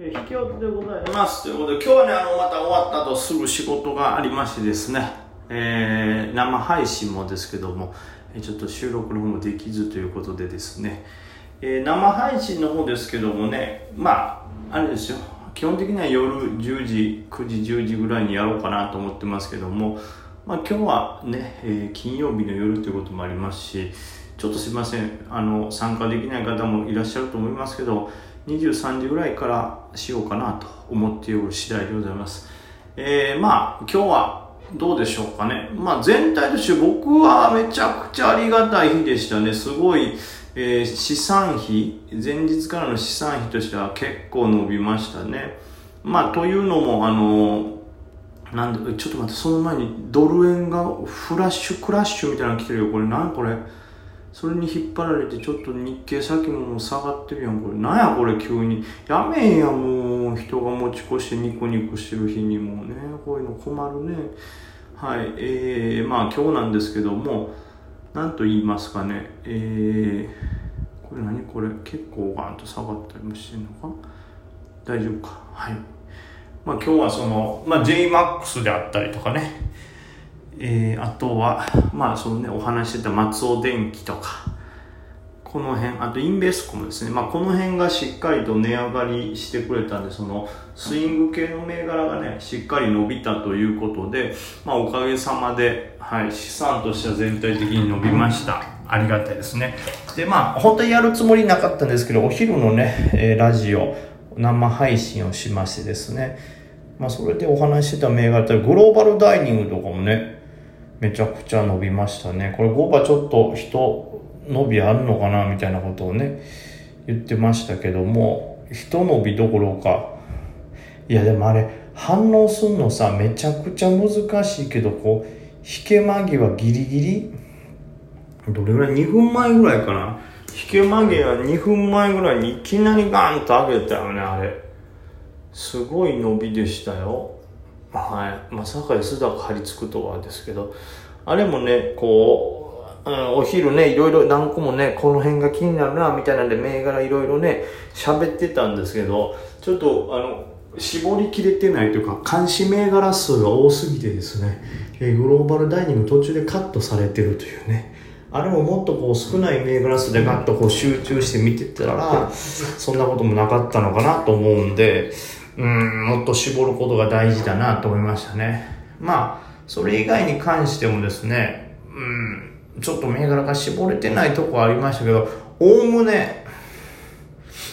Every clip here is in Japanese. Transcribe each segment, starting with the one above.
え、引き落ちでございます。ということで、今日はね、あの、また終わった後すぐ仕事がありましてですね、えー、生配信もですけども、ちょっと収録の方もできずということでですね、えー生配信の方ですけどもね、まあ、あれですよ、基本的には夜10時、9時、10時ぐらいにやろうかなと思ってますけども、まあ今日はね、えー金曜日の夜ということもありますし、ちょっとすいません、あの、参加できない方もいらっしゃると思いますけど、23時ぐらいからしようかなと思っている次第でございます。えー、まあ、今日はどうでしょうかね。まあ、全体として僕はめちゃくちゃありがたい日でしたね。すごい、えー資産費、前日からの資産費としては結構伸びましたね。まあ、というのも、あの、なんで、ちょっと待って、その前にドル円がフラッシュクラッシュみたいなの来てるよ。これ何これそれに引っ張られてちょっと日経先も下がってるやん。これなんやこれ急に。やめんやもう。人が持ち越してニコニコしてる日にもね。こういうの困るね。はい。えー、まあ今日なんですけども、なんと言いますかね。えー、これ何これ？結構ガンと下がったりもしてんのか？大丈夫か？はい。まあ今日はその、まあ JMAX であったりとかね。えー、あとは、まあそのね、お話してた松尾電機とか、この辺、あとインベスコもですね、まあこの辺がしっかりと値上がりしてくれたんで、そのスイング系の銘柄がね、しっかり伸びたということで、まあおかげさまで、はい、資産としては全体的に伸びました。ありがたいですね。で、まあ本当にやるつもりなかったんですけど、お昼のね、えーラジオ、生配信をしましてですね、まあそれでお話してた銘柄ってグローバルダイニングとかもね、めちゃくちゃ伸びましたね。これ5番ちょっと人伸びあるのかなみたいなことをね、言ってましたけども、人伸びどころか、いやでもあれ、反応すんのさ、めちゃくちゃ難しいけど、こう、引け間際ギリギリ、どれぐらい ?2 分前ぐらいかな。引け間際2分前ぐらいにいきなりガンと上げたよね、あれ。すごい伸びでしたよ。はい。まさか安田が張り付くとはですけど、あれもね、こう、うんお昼ね、いろいろ何個もね、この辺が気になるな、みたいなんで銘柄いろいろね、喋ってたんですけど、ちょっと、あの、絞りきれてないというか、監視銘柄数が多すぎてですね、えーグローバルダイニング途中でカットされてるというね、あれももっとこう少ない銘柄数でガッとこう集中して見てたら、そんなこともなかったのかなと思うんで、うん、もっと絞ることが大事だなと思いましたね。まあ、それ以外に関してもですね、うん、ちょっと銘柄が絞れてないとこありましたけど、おおむね、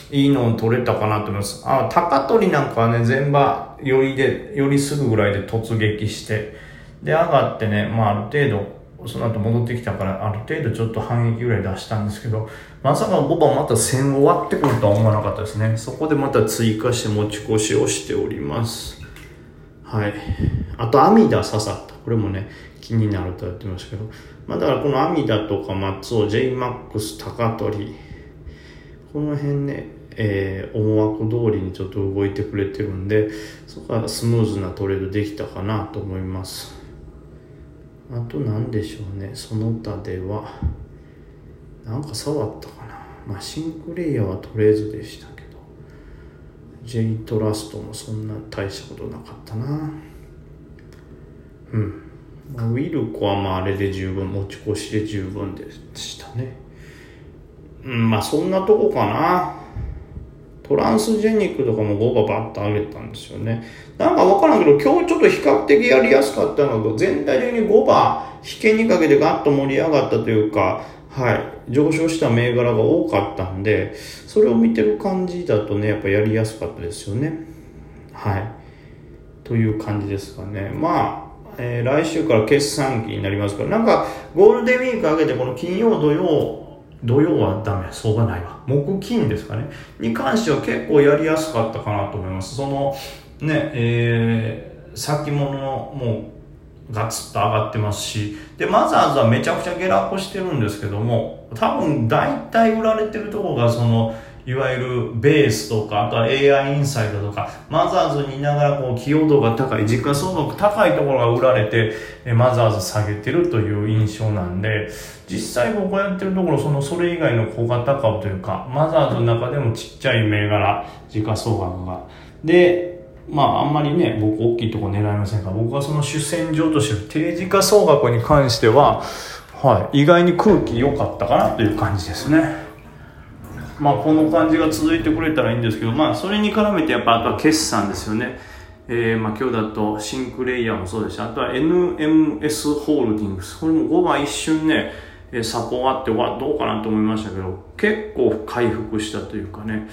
いいのを取れたかなと思います。あ、高取なんかはね、全場寄りで、寄りすぐぐらいで突撃して、で、上がってね、まあある程度、その後戻ってきたから、ある程度ちょっと反撃ぐらい出したんですけど、まさか5番また1000を割ってくるとは思わなかったですね。そこでまた追加して持ち越しをしております。はい。あと、アミダ刺さった。これもね、気になるとやってましたけど。まあだからこのアミダとか松尾、JMAX、高取、この辺ね、えー思惑通りにちょっと動いてくれてるんで、そこはスムーズなトレードできたかなと思います。あと何でしょうね、その他では、なんか触ったかな。まあ、シンクレイヤーはとりあえずでしたけど、J トラストもそんな大したことなかったな。うん。まあ、ウィルコはまああれで十分、持ち越しで十分でしたね。うん、まあそんなとこかな。トランスジェニックとかも5がバッと上げたんですよね。なんかわからんけど、今日ちょっと比較的やりやすかったのが、全体的に5番、引けにかけてガッと盛り上がったというか、はい、上昇した銘柄が多かったんで、それを見てる感じだとね、やっぱやりやすかったですよね。はい。という感じですかね。まあ、えー来週から決算期になりますから、なんか、ゴールデンウィーク上げて、この金曜、土曜、土曜はダメ、相場ないわ。木金ですかね。に関しては結構やりやすかったかなと思います。その、ね、えー、先物のもう、ガツッと上がってますし、で、マザーズはめちゃくちゃ下落してるんですけども、多分大体売られてるとこがその、いわゆるベースとかあとは AI インサイドとかマザーズにいながらこう寄与度が高い時価総額高いところが売られてマザーズ下げてるという印象なんで実際ここやってるところそのそれ以外の小型株というかマザーズの中でもちっちゃい銘柄時価総額が。でまああんまりね僕大きいとこ狙いませんか僕はその主戦場として定時価総額に関しては、はい、意外に空気良かったかなという感じですね。まあこの感じが続いてくれたらいいんですけどまあそれに絡めてやっぱあとは決算ですよね。えー、まあ今日だとシンクレイヤーもそうですしあとは NMS ホールディングス。これも5番一瞬ねサポあってわどうかなと思いましたけど結構回復したというかね。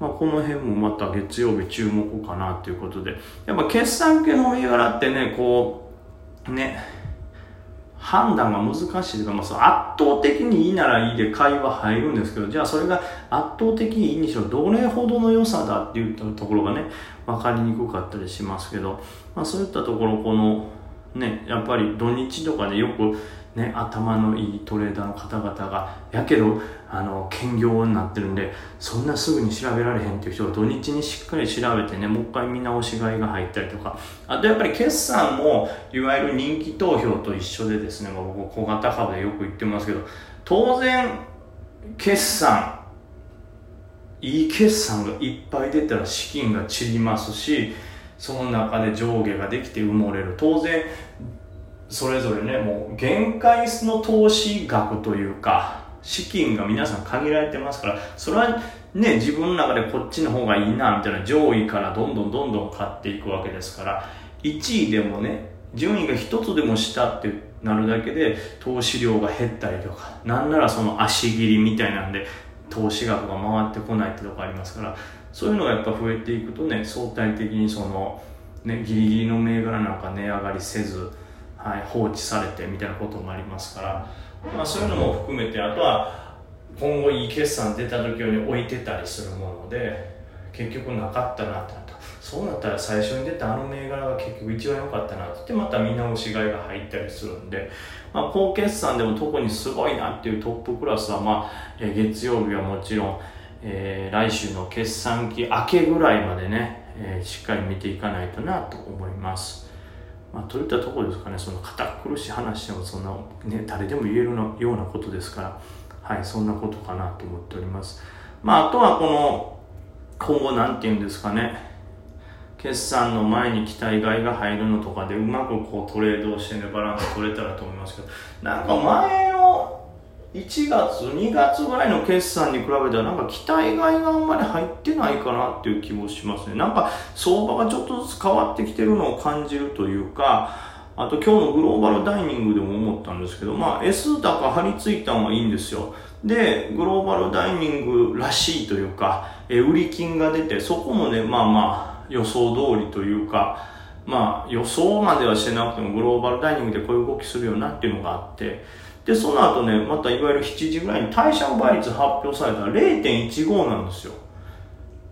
まあ、この辺もまた月曜日注目かなということで、やっぱ決算系の銘柄ってね、こう、ね、判断が難しいというか、まあ、その圧倒的にいいならいいで会話入るんですけど、じゃあそれが圧倒的にいいにしろ、どれほどの良さだって言ったところがね、わかりにくかったりしますけど、まあそういったところ、この、ね、やっぱり土日とかでよくね、頭のいいトレーダーの方々が、やけど、あの、兼業になってるんで、そんなすぐに調べられへんっていう人が土日にしっかり調べてね、もう一回見直しがいが入ったりとか、あとやっぱり決算も、いわゆる人気投票と一緒でですね、まあ、僕小型株でよく言ってますけど、当然、決算、いい決算がいっぱい出たら資金が散りますし、その中で上下ができて埋もれる。当然、それぞれねもう限界の投資額というか資金が皆さん限られてますからそれはね自分の中でこっちの方がいいなみたいな上位からどんどんどんどん買っていくわけですから1位でもね順位が1つでも下ってなるだけで投資量が減ったりとかなんならその足切りみたいなんで投資額が回ってこないってとこありますからそういうのがやっぱ増えていくとね相対的にそのねギリギリの銘柄なんか値上がりせずはい、放置されてみたいなこともありますから、まあ、そういうのも含めてあとは今後いい決算出た時に置いてたりするもので結局なかったなってなった。そうなったら最初に出たあの銘柄が結局一番良かったなってまた見直しがいが入ったりするんで、まあ、高決算でも特にすごいなっていうトップクラスは、まあ、え月曜日はもちろん、えー、来週の決算期明けぐらいまでね、えー、しっかり見ていかないとなと思います。まあ、といったところですかね。その堅苦しい話をそんな、ね、誰でも言えるようなことですから。はいそんなことかなと思っております。まああとはこの今後何て言うんですかね。決算の前に期待外が入るのとかでうまくこうトレードをしてねバランス取れたらと思いますけど。なんか前1月2月ぐらいの決算に比べたらなんか期待外があんまり入ってないかなっていう気もしますね。なんか相場がちょっとずつ変わってきてるのを感じるというかあと今日のグローバルダイニングでも思ったんですけどまあ S 高張り付いたのはいいんですよ。でグローバルダイニングらしいというかえ売り金が出てそこもねまあまあ予想通りというかまあ予想まではしてなくてもグローバルダイニングでこういう動きするよなっていうのがあってで、その後ね、またいわゆる7時ぐらいに貸借倍率発表されたら0.15なんですよ。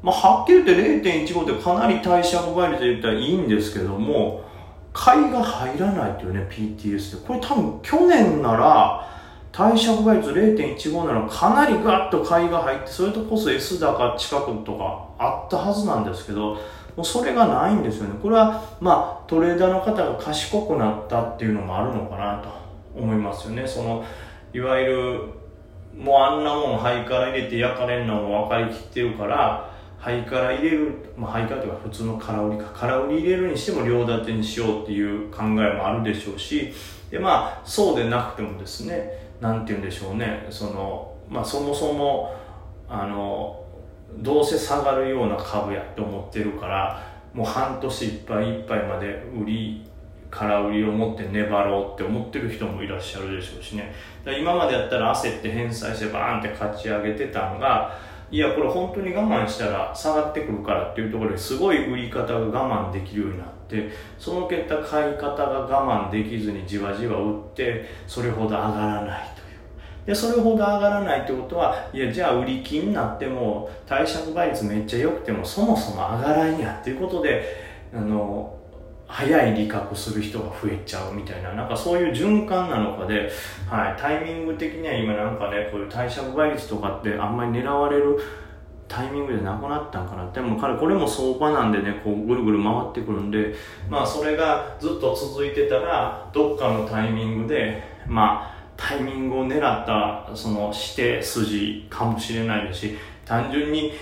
まあ、はっきり言って0.15ってかなり貸借倍率で言ったらいいんですけども、買いが入らないっていうね、PTS で。これ多分去年なら、貸借倍率0.15ならかなりガッと買いが入って、それとこそ S 高近くとかあったはずなんですけど、もうそれがないんですよね。これは、まあ、トレーダーの方が賢くなったっていうのもあるのかなと。思いますよね。そのいわゆるもうあんなもん肺から入れて焼かれんのも分かりきってるから肺から入れる、まあ、肺からというか普通の空売りか。空売り入れるにしても両立てにしようっていう考えもあるでしょうしでまあそうでなくてもですね何て言うんでしょうね。その、まあ、そもそもあのどうせ下がるような株やって思ってるからもう半年いっぱいいっぱいまで売り空売りを持って粘ろうって思ってる人もいらっしゃるでしょうしね。今までやったら焦って返済してバーンって勝ち上げてたんがいやこれ本当に我慢したら下がってくるからっていうところですごい売り方が我慢できるようになってその結果買い方が我慢できずにじわじわ売ってそれほど上がらないという。でそれほど上がらないってことはいやじゃあ売り金になっても貸借倍率めっちゃ良くてもそもそも上がらんやっていうことであの早い利確する人が増えちゃうみたいな、なんかそういう循環なのかで、はい、タイミング的には今なんかね、こういう貸借倍率とかってあんまり狙われるタイミングでなくなったんかなでも彼これも相場なんでねこうぐるぐる回ってくるんでまあそれがずっと続いてたらどっかのタイミングでまあタイミングを狙ったその指定筋かもしれないですし単純に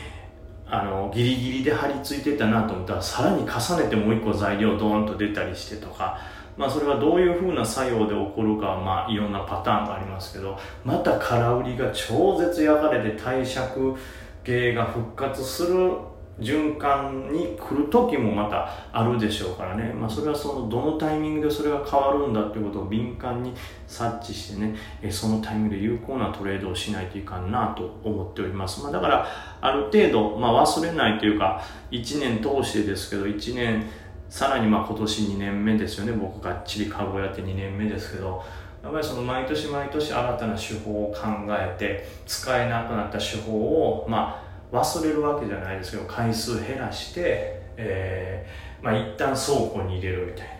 あのギリギリで張り付いてたなと思ったらさらに重ねてもう一個材料ドーンと出たりしてとかまあ、それはどういう風な作用で起こるかは、まあ、いろんなパターンがありますけどまた空売りが超絶焼かれて貸借芸が復活する循環に来る時もまたあるでしょうからね、まあ、それはそのどのタイミングでそれが変わるんだっていうことを敏感に察知してね。そのタイミングで有効なトレードをしないといかんなと思っております、まあ、だからある程度、まあ、忘れないというか1年通してですけど1年さらにまあ今年2年目ですよね。僕がっちり株をやって2年目ですけどやっぱりその毎年毎年新たな手法を考えて使えなくなった手法をまあ忘れるわけじゃないですけど回数減らして、えー、まあ一旦倉庫に入れるみたいな。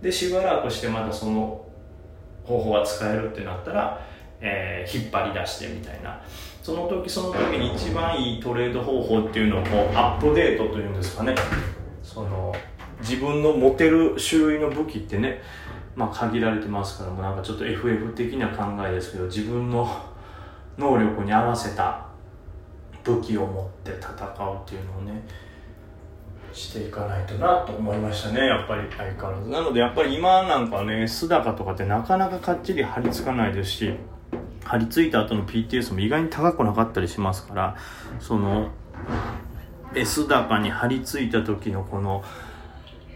でしばらくしてまたその方法が使えるってなったら、えー、引っ張り出してみたいな。その時その時に一番いいトレード方法っていうのをアップデートというんですかね。その自分の持てる種類の武器ってね、まあ、限られてますからもうなんかちょっと FF 的な考えですけど自分の能力に合わせた武器を持って戦うっていうのをねしていかないとなと思いましたねやっぱり相変わらず。なのでやっぱり今なんかね須高とかってなかなかかっちり張り付かないですし張り付いた後の PTS も意外に高くなかったりしますからその S 高に張り付いた時のこの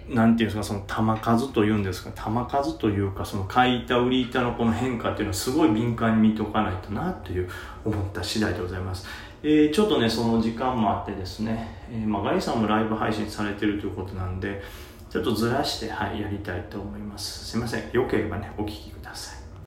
なんていうんですかその玉数というんですか玉数というかその買い板売り板のこの変化っていうのはすごい敏感に見ておかないとなという思った次第でございます、えー、ちょっとねその時間もあってですね、えー、まあ、ガリさんもライブ配信されてるということなんでちょっとずらして、はい、やりたいと思います。すいません。よければねお聴きください。